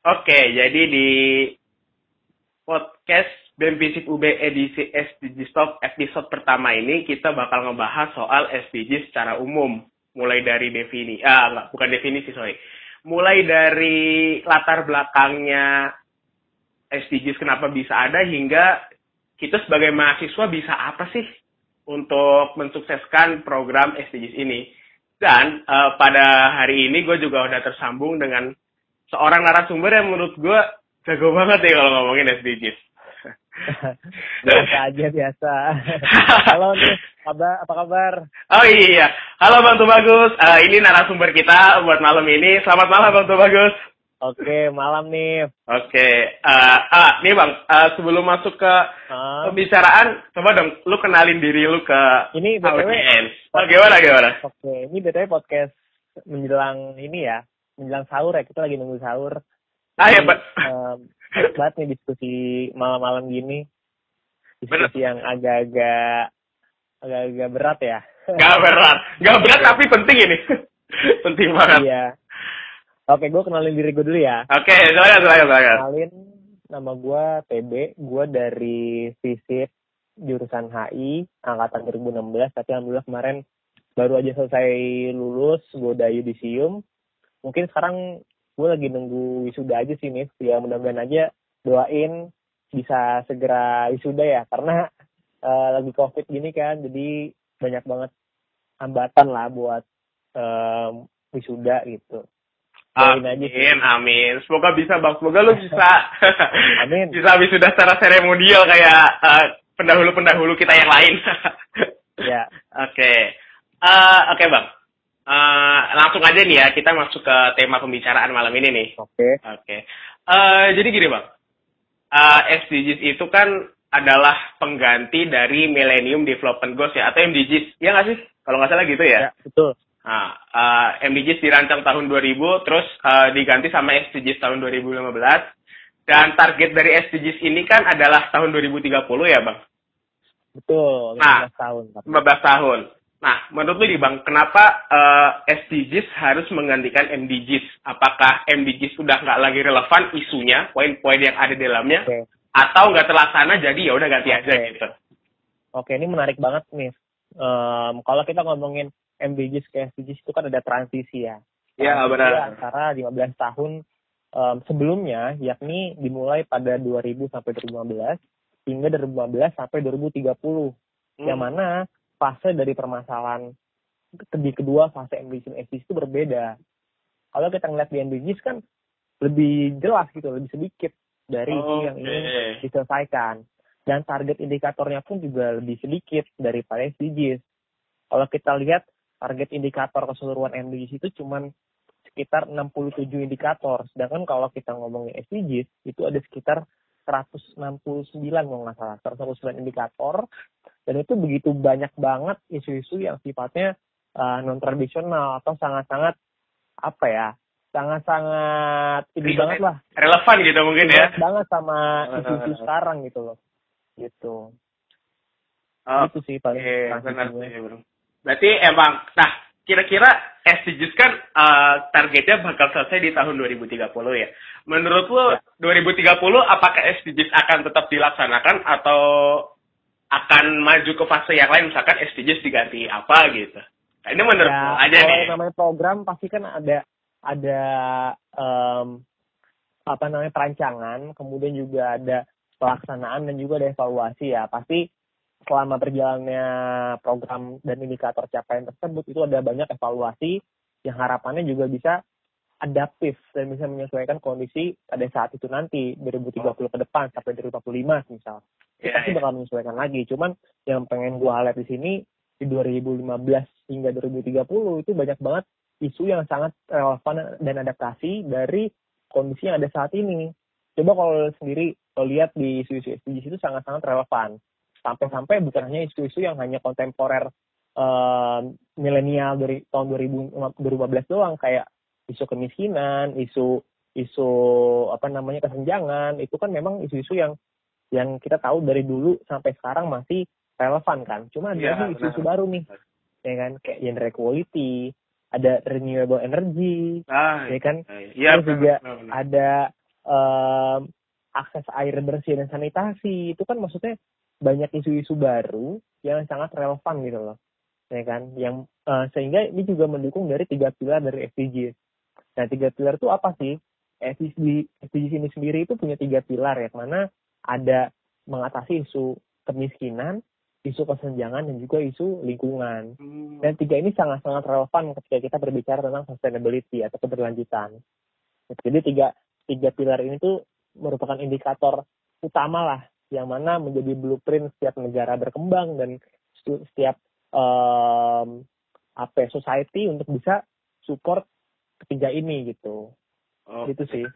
Oke, jadi di podcast BEM Fisip UB edisi SDG Stop episode pertama ini kita bakal ngebahas soal SDG secara umum. Mulai dari definisi, ah enggak, bukan definisi, sorry. Mulai dari latar belakangnya SDGs kenapa bisa ada hingga kita sebagai mahasiswa bisa apa sih untuk mensukseskan program SDGs ini. Dan uh, pada hari ini gue juga udah tersambung dengan seorang narasumber yang menurut gue jago banget ya kalau ngomongin SDGs. biasa aja biasa. Halo nih, kabar apa kabar? Oh iya, halo Bang Tubagus. Uh, ini narasumber kita buat malam ini. Selamat malam Bang Tubagus. Oke, malam nih. Oke, uh, ah, nih bang, uh, sebelum masuk ke uh. pembicaraan, coba dong, lu kenalin diri lu ke ini btw. Oh, gimana gimana? Oke, ini btw podcast menjelang ini ya, menjelang sahur ya, kita lagi nunggu sahur. Ah ya, Pak. Um, banget nih diskusi malam-malam gini, diskusi Bener. yang agak-agak agak-agak berat ya. Gak berat, gak berat tapi penting ini, penting banget. Iya Oke, gue kenalin diri gue dulu ya. Oke, silakan, silakan, silakan. Kenalin, nama gue TB, gue dari FISIP jurusan HI angkatan 2016, tapi alhamdulillah kemarin baru aja selesai lulus, gue udah yudisium. Mungkin sekarang gue lagi nunggu wisuda aja sih nih, ya mudah-mudahan aja doain bisa segera wisuda ya, karena uh, lagi covid gini kan, jadi banyak banget hambatan lah buat um, wisuda gitu. Amin, amin. Semoga bisa bang. Semoga lu bisa. amin. bisa sudah secara seremonial kayak uh, pendahulu-pendahulu kita yang lain. ya. Oke. Okay. Uh, Oke okay, bang. Uh, langsung aja nih ya kita masuk ke tema pembicaraan malam ini nih. Oke. Okay. Oke. Okay. Uh, jadi gini bang. Uh, SDGs itu kan adalah pengganti dari Millennium Development Goals ya atau MDGs. Ya nggak sih? Kalau nggak salah gitu ya? Ya betul. Nah, uh, eh, MDGs dirancang tahun 2000, terus uh, diganti sama SDGs tahun 2015. Dan target dari SDGs ini kan adalah tahun 2030 ya, Bang? Betul, 15 nah, tahun. 15 tahun. Nah, menurut lu nih, Bang, kenapa uh, SDGs harus menggantikan MDGs? Apakah MDGs sudah nggak lagi relevan isunya, poin-poin yang ada di dalamnya? Okay. Atau nggak terlaksana, jadi ya udah ganti okay. aja gitu? Oke, ini menarik banget nih. Um, kalau kita ngomongin MDGs ke SDGs itu kan ada transisi ya. Iya benar. Antara 15 tahun um, sebelumnya, yakni dimulai pada 2000 sampai 2015 hingga 2015 sampai 2030. Hmm. Yang mana fase dari permasalahan di kedua fase dan SDGs itu berbeda. Kalau kita ngeliat di MDGs kan lebih jelas gitu, lebih sedikit dari oh, yang ingin diselesaikan. Dan target indikatornya pun juga lebih sedikit daripada SDGs. Kalau kita lihat target indikator keseluruhan MDGs itu cuma sekitar 67 indikator. Sedangkan kalau kita ngomongin SDGs, itu ada sekitar 169 kalau nggak salah, 169 indikator. Dan itu begitu banyak banget isu-isu yang sifatnya uh, non-tradisional atau sangat-sangat, apa ya, sangat-sangat ini banget lah. Relevan gitu mungkin ya. banget sama isu-isu sekarang gitu loh. Gitu. Oh, itu sih paling okay, benar sih, bro. Berarti emang, nah kira-kira SDGs kan uh, targetnya bakal selesai di tahun 2030 ya. Menurut lo ya. 2030 apakah SDGs akan tetap dilaksanakan atau akan maju ke fase yang lain misalkan SDGs diganti apa gitu. Nah, ini menurut ya, aja kalau nih. namanya program pasti kan ada ada um, apa namanya perancangan, kemudian juga ada pelaksanaan dan juga ada evaluasi ya. Pasti selama berjalannya program dan indikator capaian tersebut itu ada banyak evaluasi yang harapannya juga bisa adaptif dan bisa menyesuaikan kondisi pada saat itu nanti 2030 oh. ke depan sampai 2045 misal. Yeah, pasti yeah. bakal menyesuaikan lagi. Cuman yang pengen gua lihat di sini di 2015 hingga 2030 itu banyak banget isu yang sangat relevan dan adaptasi dari kondisi yang ada saat ini. Coba kalau sendiri lo lihat di isu-isu SDGs itu sangat-sangat relevan sampai-sampai bukan hanya isu-isu yang hanya kontemporer uh, milenial dari tahun 2015 doang kayak isu kemiskinan, isu isu apa namanya kesenjangan itu kan memang isu-isu yang yang kita tahu dari dulu sampai sekarang masih relevan kan. Cuma ada ya, isu-isu baru nih, ya kan kayak gender equality, ada renewable energy, ah, ya kan, ya, terus juga benar, benar. ada um, akses air bersih dan sanitasi itu kan maksudnya banyak isu-isu baru yang sangat relevan gitu loh. Ya kan? Yang uh, sehingga ini juga mendukung dari tiga pilar dari SDGs nah tiga pilar itu apa sih? SDG, SDGs ini sendiri itu punya tiga pilar ya mana ada mengatasi isu kemiskinan isu kesenjangan dan juga isu lingkungan. Hmm. dan tiga ini sangat-sangat relevan ketika kita berbicara tentang sustainability atau keberlanjutan. Jadi tiga tiga pilar ini tuh merupakan indikator utama lah yang mana menjadi blueprint setiap negara berkembang dan setiap um, apa ya, society untuk bisa support ketiga ini gitu. Oh, gitu sih.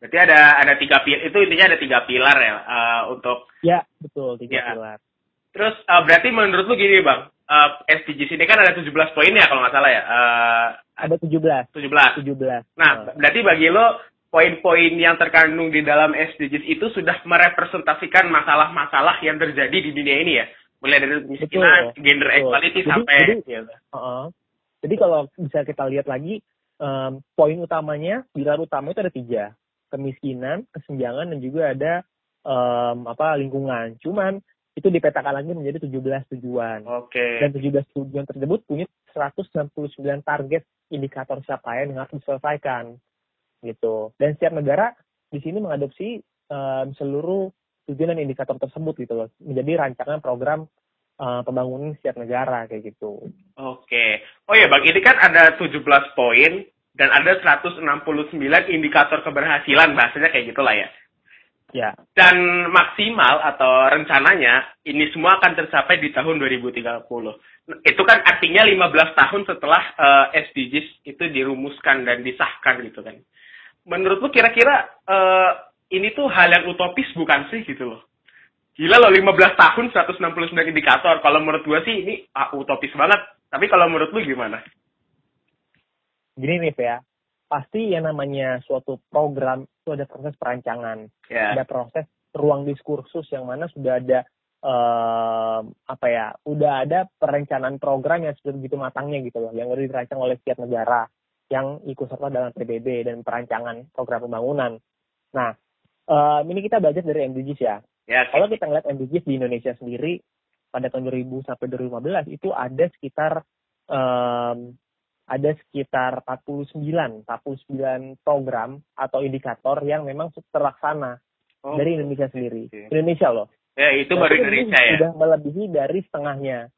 Berarti ada ada tiga pilar itu intinya ada tiga pilar ya uh, untuk. Ya betul tiga ya. pilar. Terus uh, berarti menurut lu gini bang, uh, SDGs ini kan ada 17 poin ya kalau nggak salah ya. Uh, ada 17. 17. 17. Nah, berarti bagi lo poin-poin yang terkandung di dalam SDGs itu sudah merepresentasikan masalah-masalah yang terjadi di dunia ini ya mulai dari kemiskinan, gender betul. equality jadi, sampai jadi, ya. uh -uh. jadi kalau bisa kita lihat lagi um, poin utamanya pilar utama itu ada tiga kemiskinan, kesenjangan dan juga ada um, apa lingkungan. Cuman itu dipetakan lagi menjadi 17 tujuan. Oke. Okay. Dan 17 tujuan tersebut punya 169 target indikator capaian yang harus diselesaikan gitu. Dan setiap negara di sini mengadopsi um, seluruh tujuan dan indikator tersebut gitu loh, menjadi rancangan program uh, pembangunan setiap negara kayak gitu. Oke. Oh ya Bang, ini kan ada 17 poin dan ada 169 indikator keberhasilan bahasanya kayak gitulah ya. Ya. Dan maksimal atau rencananya ini semua akan tercapai di tahun 2030. Itu kan artinya 15 tahun setelah uh, SDGs itu dirumuskan dan disahkan gitu kan menurutmu kira-kira uh, ini tuh hal yang utopis bukan sih gitu loh? Gila loh 15 tahun 169 indikator. Kalau menurut gue sih ini ah, utopis banget. Tapi kalau menurut lu gimana? Gini nih ya, pasti yang namanya suatu program itu ada proses perancangan, yeah. ada proses ruang diskursus yang mana sudah ada uh, apa ya, udah ada perencanaan program yang sudah begitu matangnya gitu loh, yang udah dirancang oleh setiap negara yang ikut serta dalam PBB dan perancangan program pembangunan. Nah, um, ini kita belajar dari MDGs ya. ya Kalau kita ngeliat MDGs di Indonesia sendiri pada tahun 2000 sampai 2015 itu ada sekitar um, ada sekitar 49 49 program atau indikator yang memang terlaksana oh, dari Indonesia sendiri. Okay. Indonesia loh. Ya, itu baru Indonesia ya. Sudah melebihi dari setengahnya.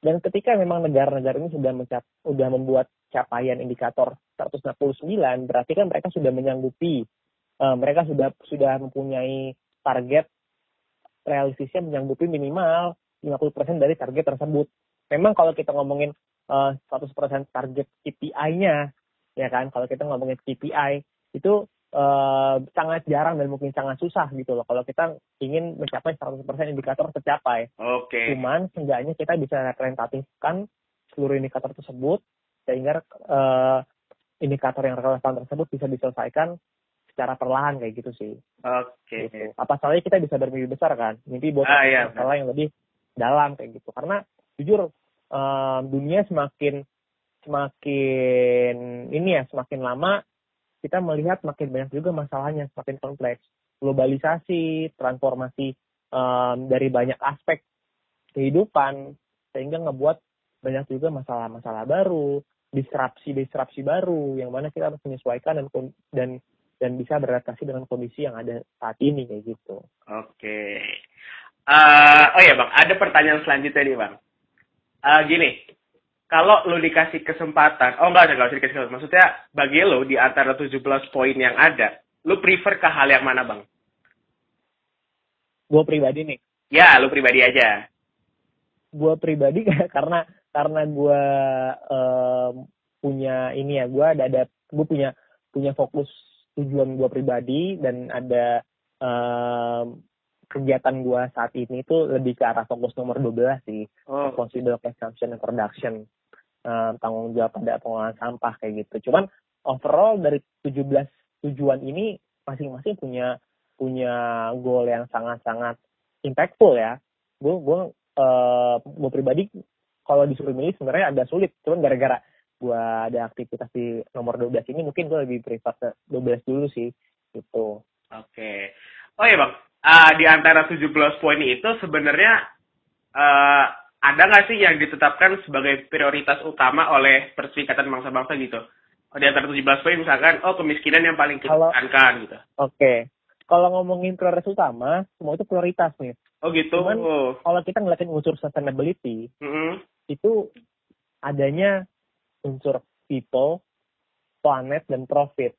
Dan ketika memang negara-negara ini sudah mencap, sudah membuat capaian indikator 169, berarti kan mereka sudah menyanggupi, uh, mereka sudah sudah mempunyai target realistisnya menyanggupi minimal 50% dari target tersebut. Memang kalau kita ngomongin uh, 100% target KPI-nya, ya kan, kalau kita ngomongin KPI itu uh, sangat jarang dan mungkin sangat susah gitu loh kalau kita ingin mencapai 100% indikator tercapai. Oke. Okay. Cuman seenggaknya kita bisa representatifkan seluruh indikator tersebut sehingga uh, indikator yang relevan tersebut bisa diselesaikan secara perlahan kayak gitu sih. Oke. Okay. Gitu. Apa salahnya kita bisa bermimpi besar kan? Mimpi buat ah, iya, masalah yang lebih dalam kayak gitu. Karena jujur um, dunia semakin semakin ini ya semakin lama kita melihat makin banyak juga masalahnya semakin kompleks globalisasi transformasi um, dari banyak aspek kehidupan sehingga ngebuat banyak juga masalah-masalah baru disrupsi-disrupsi baru yang mana kita harus menyesuaikan dan dan dan bisa beradaptasi dengan kondisi yang ada saat ini kayak gitu. Oke. Uh, oh ya bang, ada pertanyaan selanjutnya nih bang. Uh, gini, kalau lo dikasih kesempatan, oh enggak, enggak usah dikasih kesempatan. Maksudnya bagi lo di antara 17 poin yang ada, lo prefer ke hal yang mana bang? Gue pribadi nih. Ya, lo pribadi aja. Gue pribadi karena karena gue um, punya ini ya, gue ada ada gue punya punya fokus tujuan gue pribadi dan ada um, kegiatan gue saat ini itu lebih ke arah fokus nomor 12 sih. Oh. Consider consumption and production uh, tanggung jawab pada pengolahan sampah kayak gitu. Cuman overall dari 17 tujuan ini masing-masing punya punya goal yang sangat-sangat impactful ya. Gue gue uh, gue pribadi kalau disuruh milih sebenarnya agak sulit. Cuman gara-gara gue ada aktivitas di nomor 12 ini mungkin gue lebih prefer ke 12 dulu sih. Gitu. Oke. Oh iya bang, uh, di antara 17 poin itu sebenarnya uh, ada nggak sih yang ditetapkan sebagai prioritas utama oleh Perserikatan Bangsa-Bangsa gitu? Oh, di antara 17 poin misalkan, oh kemiskinan yang paling kita tekankan gitu. Oke. Okay. Kalau ngomongin prioritas utama, semua itu prioritas nih. Oh gitu. Cuman kalau kita ngeliatin unsur sustainability, mm -hmm. Itu adanya unsur people, planet, dan profit.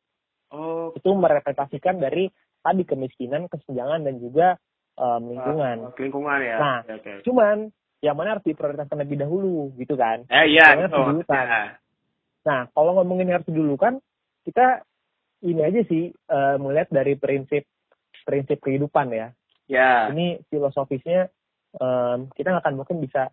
Oh. Itu merepresentasikan dari tadi kemiskinan, kesenjangan, dan juga um, lingkungan. Uh, lingkungan ya. Nah, okay. cuman yang mana harus diprioritaskan lebih dahulu gitu kan? Eh iya. Yang oh, ya. Nah, kalau ngomongin harus dulu kan, kita ini aja sih uh, melihat dari prinsip prinsip kehidupan ya. Ya. Ini filosofisnya um, kita nggak akan mungkin bisa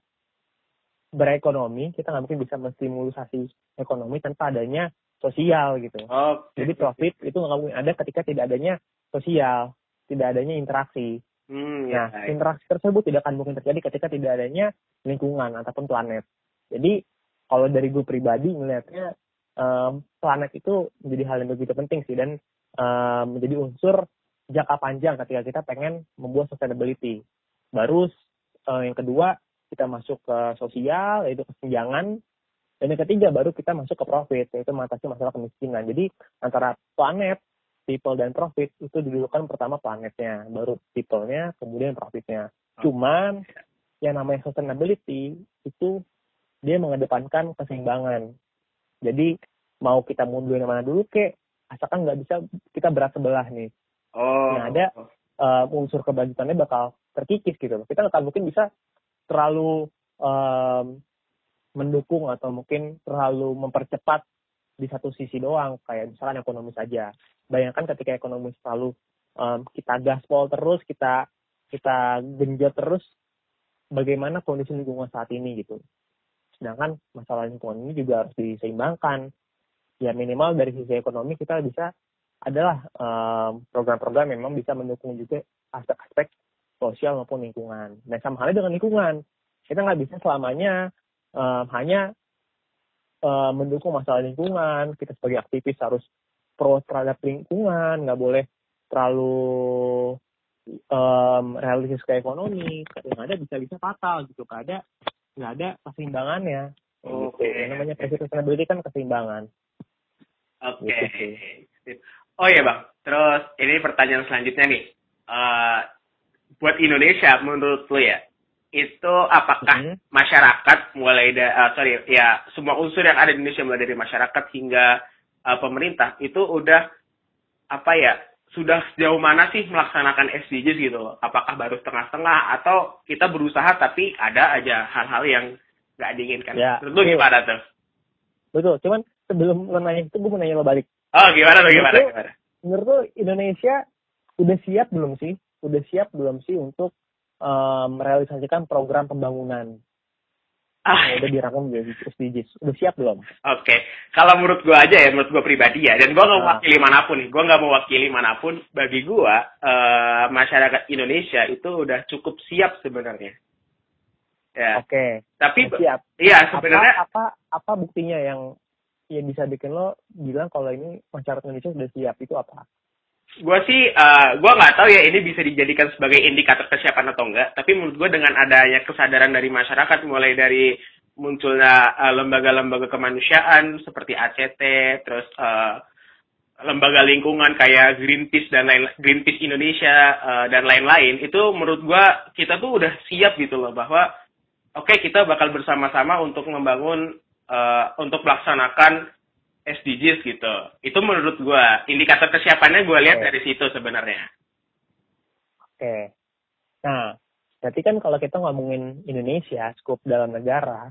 berekonomi, kita nggak mungkin bisa menstimulusasi ekonomi tanpa adanya sosial gitu. Okay. Jadi profit itu nggak mungkin ada ketika tidak adanya sosial, tidak adanya interaksi. Hmm, nah, ya. interaksi tersebut tidak akan mungkin terjadi ketika tidak adanya lingkungan ataupun planet. Jadi kalau dari gue pribadi melihatnya um, planet itu menjadi hal yang begitu penting sih dan um, menjadi unsur jangka panjang ketika kita pengen membuat sustainability. Baru uh, yang kedua kita masuk ke sosial yaitu kesenjangan dan yang ketiga baru kita masuk ke profit yaitu mengatasi masalah kemiskinan. Jadi antara planet, people dan profit itu didulukan pertama planetnya, baru people-nya, kemudian profitnya. Cuman yang namanya sustainability itu dia mengedepankan keseimbangan. Jadi mau kita mundur mana dulu ke, asalkan nggak bisa kita berat sebelah nih. Oh. Nah ada uh, unsur kebajikannya bakal terkikis gitu. Kita nggak mungkin bisa terlalu um, mendukung atau mungkin terlalu mempercepat di satu sisi doang kayak misalkan ekonomi saja. Bayangkan ketika ekonomi selalu um, kita gaspol terus, kita kita genjot terus, bagaimana kondisi lingkungan saat ini gitu. Sedangkan masalah lingkungan ini juga harus diseimbangkan. Ya minimal dari sisi ekonomi kita bisa adalah program-program um, memang bisa mendukung juga aspek-aspek sosial maupun lingkungan. Dan sama halnya dengan lingkungan. Kita nggak bisa selamanya um, hanya um, mendukung masalah lingkungan. Kita sebagai aktivis harus pro terhadap lingkungan, nggak boleh terlalu um, realistis ke ekonomi. Yang ada bisa-bisa fatal gitu. Ada nggak ada keseimbangannya. Oke. Okay. Gitu. Yang namanya prinsip sustainability kan keseimbangan. Oke. Okay. Gitu. Oh iya bang. Terus ini pertanyaan selanjutnya nih. Uh, buat Indonesia menurut lo ya, itu apakah mm -hmm. masyarakat mulai dari uh, sorry ya semua unsur yang ada di Indonesia mulai dari masyarakat hingga uh, pemerintah itu udah apa ya sudah sejauh mana sih melaksanakan SDGs gitu loh? Apakah baru setengah-setengah atau kita berusaha tapi ada aja hal-hal yang nggak diinginkan? Ya, Menurut lu gimana tuh? Betul, cuman sebelum lo nanya itu gue mau nanya lo balik. Oh gimana tuh gimana? Menurut, gimana? menurut lo Indonesia udah siap belum sih? Udah siap belum sih untuk um, merealisasikan program pembangunan Ah. udah dirangkum jadi SDGs. Udah siap belum? Oke. Okay. Kalau menurut gua aja ya, menurut gua pribadi ya, dan gua nggak mewakili nah. mana pun nih. Gua nggak mewakili mana pun. Bagi gua, uh, masyarakat Indonesia itu udah cukup siap sebenarnya. Ya. Oke. Okay. Tapi siap. Iya, sebenarnya apa, apa apa buktinya yang yang bisa bikin lo bilang kalau ini masyarakat Indonesia sudah siap itu apa? Gue sih uh, gue nggak tahu ya ini bisa dijadikan sebagai indikator kesiapan atau enggak tapi menurut gue dengan adanya kesadaran dari masyarakat mulai dari munculnya lembaga lembaga-lembaga kemanusiaan seperti ACT terus uh, lembaga lingkungan kayak Greenpeace dan lain Greenpeace Indonesia uh, dan lain-lain itu menurut gue kita tuh udah siap gitu loh bahwa oke okay, kita bakal bersama-sama untuk membangun uh, untuk melaksanakan SDGs gitu. Itu menurut gue indikator kesiapannya gue lihat okay. dari situ sebenarnya. Oke. Okay. Nah, berarti kan kalau kita ngomongin Indonesia, skop dalam negara,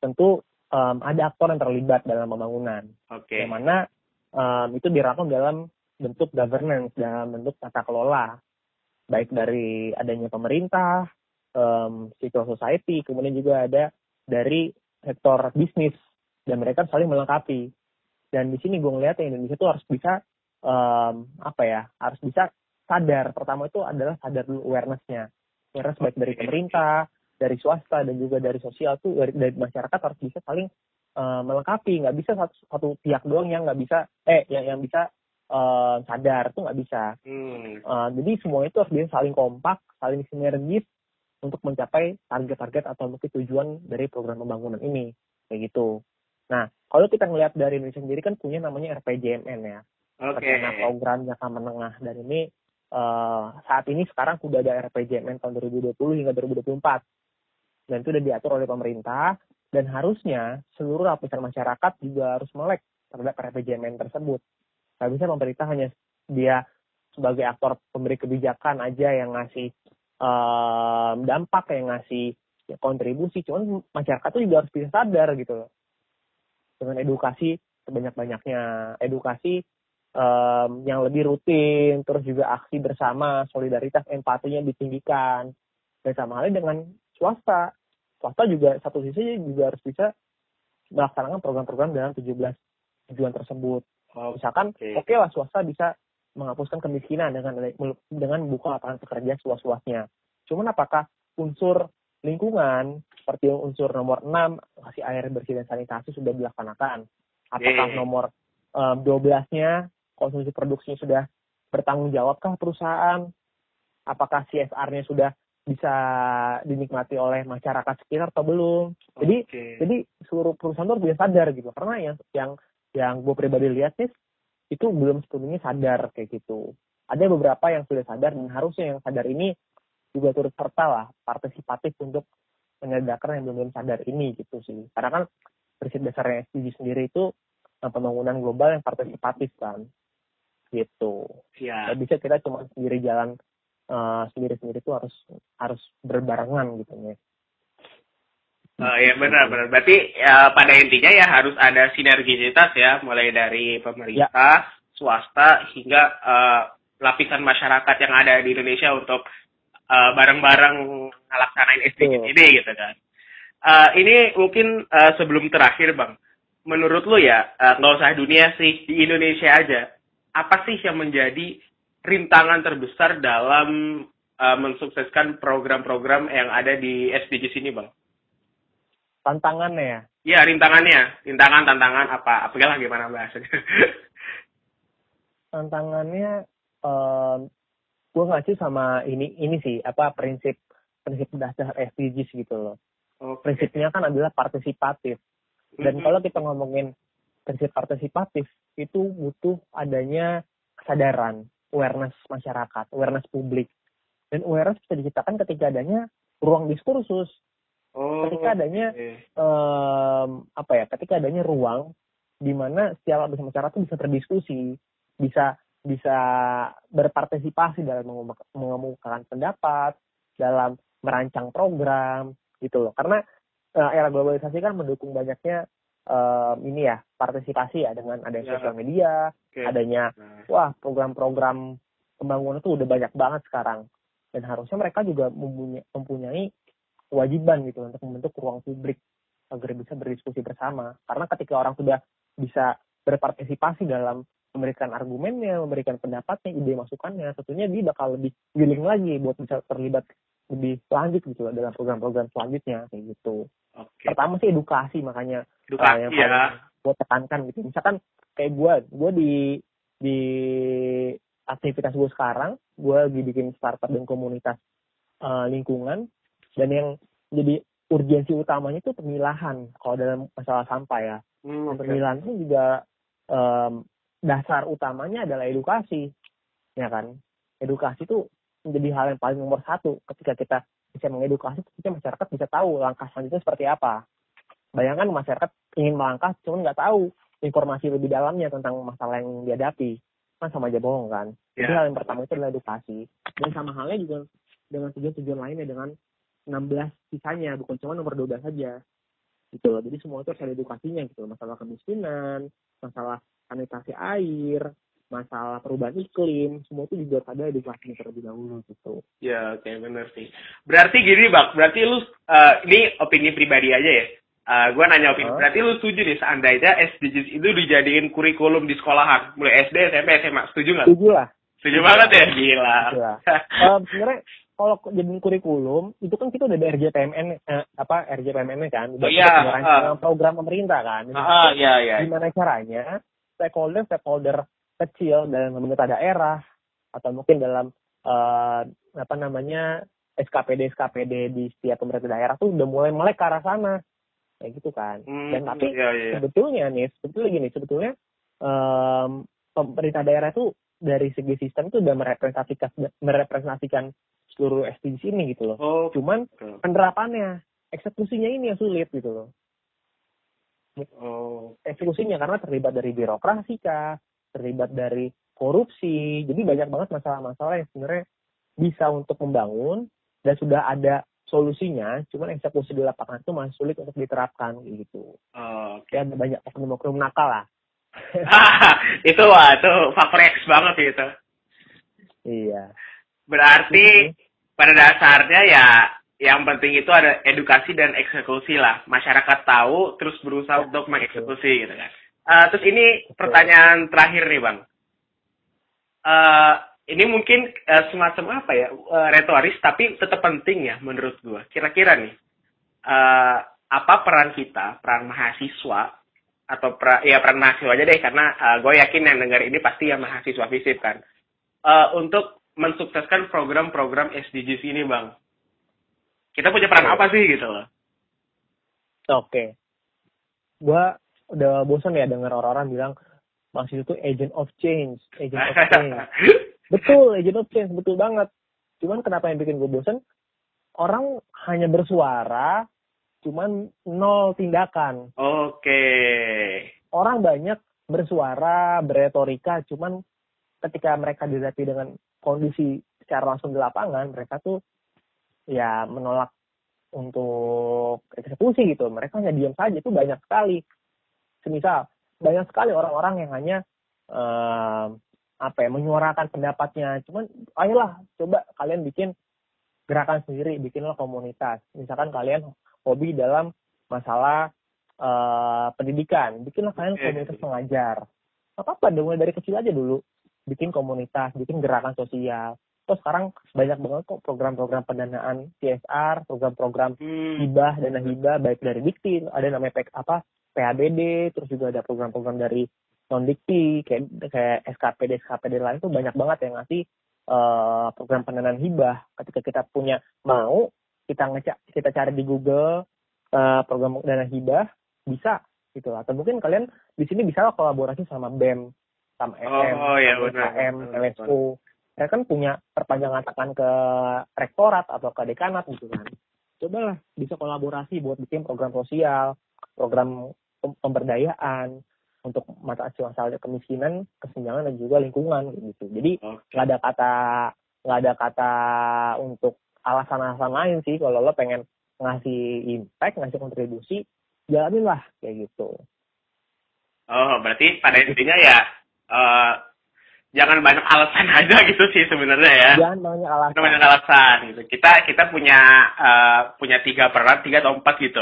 tentu um, ada aktor yang terlibat dalam pembangunan. Oke. Okay. Yang mana um, itu dirangkum dalam bentuk governance, dalam bentuk tata kelola, baik dari adanya pemerintah, um, civil society, kemudian juga ada dari sektor bisnis dan mereka saling melengkapi dan di sini gue ngeliat ya Indonesia tuh harus bisa um, apa ya harus bisa sadar pertama itu adalah sadar dulu awarenessnya awareness baik dari pemerintah dari swasta dan juga dari sosial tuh dari, dari masyarakat harus bisa saling uh, melengkapi nggak bisa satu, satu pihak doang yang nggak bisa eh yang yang bisa uh, sadar tuh nggak bisa. Hmm. Uh, jadi semua itu harus bisa saling kompak, saling sinergis untuk mencapai target-target atau mungkin tujuan dari program pembangunan ini kayak gitu. Nah, kalau kita ngelihat dari Indonesia sendiri kan punya namanya RPJMN ya. Oke. Okay. program jangka menengah dan ini uh, saat ini sekarang sudah ada RPJMN tahun 2020 hingga 2024 dan itu sudah diatur oleh pemerintah dan harusnya seluruh lapisan masyarakat juga harus melek terhadap RPJMN tersebut. Gak bisa pemerintah hanya dia sebagai aktor pemberi kebijakan aja yang ngasih um, dampak yang ngasih ya, kontribusi, cuman masyarakat tuh juga harus bisa sadar gitu loh. Dengan edukasi sebanyak-banyaknya, edukasi um, yang lebih rutin, terus juga aksi bersama, solidaritas, empatinya ditinggikan. Dan sama halnya dengan swasta. Swasta juga satu sisi juga harus bisa melaksanakan program-program dalam 17 tujuan tersebut. Oh, Misalkan, oke okay. okay lah swasta bisa menghapuskan kemiskinan dengan dengan buka lapangan pekerja seluas-luasnya. Cuman apakah unsur lingkungan seperti unsur nomor 6 kasih air bersih dan sanitasi sudah dilaksanakan? Apakah yeah. nomor um, 12-nya konsumsi produksinya sudah bertanggung jawabkah perusahaan? Apakah CSR-nya sudah bisa dinikmati oleh masyarakat sekitar atau belum? Jadi okay. jadi seluruh perusahaan itu harus sadar gitu. Karena yang yang yang gue pribadi lihat sih itu belum sepenuhnya sadar kayak gitu. Ada beberapa yang sudah sadar dan harusnya yang sadar ini juga turut serta lah partisipatif untuk menyadarkan yang belum belum sadar ini gitu sih. Karena kan prinsip dasarnya SDG sendiri itu eh, pembangunan global yang partisipatif kan gitu. Ya. Gak bisa kita cuma sendiri jalan uh, sendiri-sendiri itu harus harus berbarengan gitu ya. Oh ya benar benar. Berarti ya, pada intinya ya harus ada sinergisitas ya, mulai dari pemerintah, ya. swasta hingga uh, lapisan masyarakat yang ada di Indonesia untuk uh, bareng-bareng ngelaksanain SDGs ini gitu kan. Uh, ini mungkin uh, sebelum terakhir bang, menurut lu ya nggak uh, usah dunia sih di Indonesia aja apa sih yang menjadi rintangan terbesar dalam uh, mensukseskan program-program yang ada di SDGs ini, Bang? Tantangannya ya? Iya, rintangannya. Rintangan, tantangan apa? Apalah gimana bahasanya? tantangannya, um, gue sih sama ini ini sih, apa prinsip prinsip dasar SDGs gitu loh. Okay. Prinsipnya kan adalah partisipatif. Dan mm -hmm. kalau kita ngomongin prinsip partisipatif itu butuh adanya kesadaran, awareness masyarakat, awareness publik. Dan awareness bisa diciptakan ketika adanya ruang diskursus. Oh, ketika adanya okay. um, apa ya? Ketika adanya ruang di mana setiap lapisan masyarakat itu bisa berdiskusi, bisa bisa berpartisipasi dalam mengemukakan pendapat, dalam merancang program gitu loh. Karena uh, era globalisasi kan mendukung banyaknya um, ini ya partisipasi ya dengan adanya ya. sosial media, okay. adanya nah. wah program-program pembangunan itu udah banyak banget sekarang dan harusnya mereka juga mempunyai, mempunyai kewajiban gitu untuk membentuk ruang publik agar bisa berdiskusi bersama karena ketika orang sudah bisa berpartisipasi dalam memberikan argumennya, memberikan pendapatnya, ide masukannya, tentunya dia bakal lebih willing lagi buat bisa terlibat lebih lanjut gitu loh dalam program-program selanjutnya kayak gitu. Okay. Pertama sih edukasi makanya edukasi uh, yang ya. gue tekankan gitu. Misalkan kayak gue, gue di di aktivitas gue sekarang, gue lagi bikin startup dan komunitas uh, lingkungan dan yang jadi urgensi utamanya itu pemilahan kalau dalam masalah sampah ya. Hmm, okay. Pemilahan itu juga um, dasar utamanya adalah edukasi, ya kan? Edukasi itu menjadi hal yang paling nomor satu ketika kita bisa mengedukasi ketika masyarakat bisa tahu langkah selanjutnya seperti apa bayangkan masyarakat ingin melangkah cuma nggak tahu informasi lebih dalamnya tentang masalah yang dihadapi kan sama aja bohong kan yeah. jadi hal yang pertama itu adalah edukasi dan sama halnya juga dengan tujuan-tujuan lainnya dengan 16 sisanya bukan cuma nomor 12 saja gitu loh jadi semua itu harus ada edukasinya gitu loh. masalah kemiskinan masalah sanitasi air masalah perubahan iklim semua itu juga ada edukasi terlebih dahulu gitu. Ya oke okay, benar sih. Berarti gini bang, berarti lu uh, ini opini pribadi aja ya. Uh, gue nanya opini, huh? berarti lu setuju nih seandainya SDGs itu dijadiin kurikulum di sekolahan mulai SD, SMP, SMA, setuju nggak? Setuju lah. Setuju banget ya, gila. um, sebenarnya kalau jadiin kurikulum itu kan kita udah ada RJPMN eh, apa RJPMN kan udah oh, iya, uh, program pemerintah kan. Uh, uh, iya, iya. Gimana caranya stakeholder stakeholder kecil dalam pemerintah daerah atau mungkin dalam uh, apa namanya SKPD SKPD di setiap pemerintah daerah tuh udah mulai melek ke arah sana. Kayak gitu kan. Hmm, dan tapi iya, iya. sebetulnya nih sebetulnya gini sebetulnya em, pemerintah daerah tuh dari segi sistem tuh udah merepresentasikan merepresentasikan seluruh SDGs ini gitu loh. Oh, cuman penerapannya eksekusinya ini yang sulit gitu loh oh, eksekusinya karena terlibat dari birokrasi kah terlibat dari korupsi. Jadi banyak banget masalah-masalah yang sebenarnya bisa untuk membangun dan sudah ada solusinya cuman eksekusi di lapangan itu masih sulit untuk diterapkan gitu. Oh, oke. ya ada banyak oknum-oknum nakal lah. Itu wah, itu faktor X banget gitu. iya. Berarti pada dasarnya ya yang penting itu ada edukasi dan eksekusi lah. Masyarakat tahu terus berusaha untuk betul. mengeksekusi gitu kan. Eh, terus ini pertanyaan terakhir nih bang. Eh, ini mungkin eh, semacam apa ya eh, retoris tapi tetap penting ya menurut gua. Kira-kira nih eh, apa peran kita, peran mahasiswa atau pra, ya peran mahasiswa aja deh karena gue yakin yang dengar ini pasti yang mahasiswa visip kan Eh, untuk mensukseskan program-program SDGs ini bang kita punya peran Betul. apa sih gitu loh. Oke. Gua udah bosan ya dengar orang-orang bilang masih itu agent of change agent of change. Betul agent of change betul banget. Cuman kenapa yang bikin gue bosen? Orang hanya bersuara cuman nol tindakan. Oke. Orang banyak bersuara beretorika cuman ketika mereka dihadapi dengan kondisi secara langsung di lapangan mereka tuh ya menolak untuk eksekusi gitu. Mereka hanya diam saja itu banyak sekali. Semisal banyak sekali orang-orang yang hanya em, apa ya menyuarakan pendapatnya. Cuman ayolah coba kalian bikin gerakan sendiri bikinlah komunitas. Misalkan kalian hobi dalam masalah eh, pendidikan bikinlah kalian Oke. komunitas pengajar. Apa apa mulai dari kecil aja dulu. Bikin komunitas bikin gerakan sosial terus sekarang banyak banget kok program-program pendanaan CSR program-program Hmm, hibah dana hibah baik dari Dikti ada namanya PK, apa PHBD terus juga ada program-program dari non Dikti kayak kayak SKPD SKPD lain tuh banyak banget yang ngasih eh, program pendanaan hibah. Ketika kita punya mau kita ngecek kita cari di Google eh, program dana hibah bisa gitu atau mungkin kalian di sini bisa kolaborasi sama BEM sama SM Oh, iya, sama benar. UKM Mereka kan punya perpanjangan tangan ke rektorat atau ke dekanat gitu kan. Cobalah bisa kolaborasi buat bikin program sosial program pem- pemberdayaan untuk mengatasi masalah kemiskinan kesenjangan dan juga lingkungan gitu. Jadi nggak ada kata nggak ada kata untuk alasan-alasan lain sih kalau lo pengen ngasih impact ngasih kontribusi jalanin lah kayak gitu. Oh berarti pada intinya ya eh, jangan banyak alasan aja gitu sih sebenarnya ya. Jangan banyak alasan. Kita banyak alasan gitu. Kita kita punya eh, punya tiga peran tiga atau empat gitu.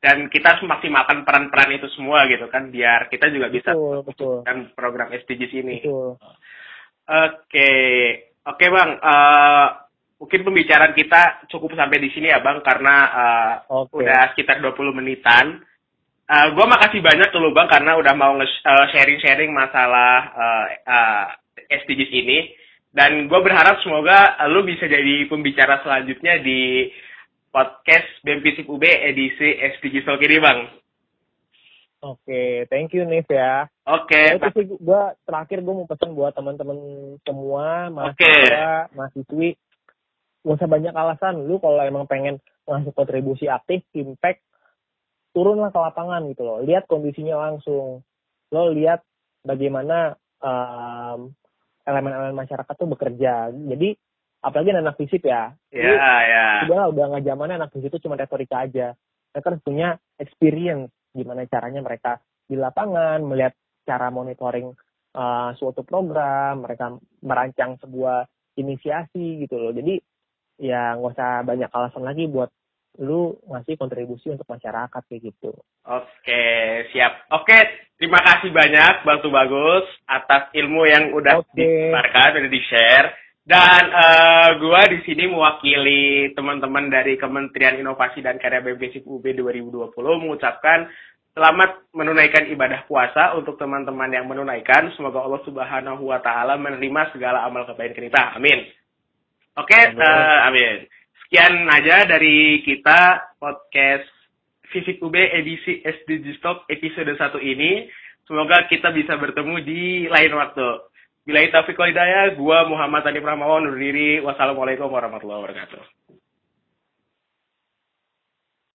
Dan kita harus memaksimalkan peran-peran itu semua gitu kan biar kita juga bisa betul betul. dan program SDGs ini. Betul. Oke, oke bang. Eh, mungkin pembicaraan kita cukup sampai di sini ya bang, karena eh, oke. udah sekitar 20 menitan. Eh gue makasih banyak dulu bang, karena udah mau nge- sharing-sharing masalah eh, eh, SDGs ini. Dan gue berharap semoga lu bisa jadi pembicara selanjutnya di podcast BEM UB edisi SDGs Talk ini bang. Oke, thank you Nif ya. Oke, Ya, itu sih gua terakhir gue mau pesan buat teman-teman semua mahasiswa, mahasiswi, gak usah banyak alasan. Lu kalau emang pengen ngasih kontribusi aktif, impact, turunlah ke lapangan gitu loh. Lihat kondisinya langsung. Lo lihat bagaimana em, elemen-elemen masyarakat tuh bekerja. Jadi apalagi anak fisip ya. ya Lu ya. udah udah nggak zamannya anak fisip itu cuma retorika aja. Mereka harus punya experience gimana caranya mereka di lapangan melihat cara monitoring uh, suatu program, mereka merancang sebuah inisiasi gitu loh. Jadi ya nggak usah banyak alasan lagi buat lu ngasih kontribusi untuk masyarakat kayak gitu. Oke, siap. Oke, terima kasih banyak Bang Bagus atas ilmu yang udah Oke. disebarkan, udah di-share. Dan eh, gua di sini mewakili teman-teman dari Kementerian Inovasi dan Karya BPSIP UB 2020 mengucapkan Selamat menunaikan ibadah puasa untuk teman-teman yang menunaikan. Semoga Allah Subhanahu wa taala menerima segala amal kebaikan kita. Amin. Oke, okay, amin. Uh, amin. Sekian aja dari kita podcast Fisik UB edisi SDG Stock episode 1 ini. Semoga kita bisa bertemu di lain waktu. Bila taufiq wal hidayah, gua Muhammad Tani Pramawan undur diri. Wassalamualaikum warahmatullahi wabarakatuh.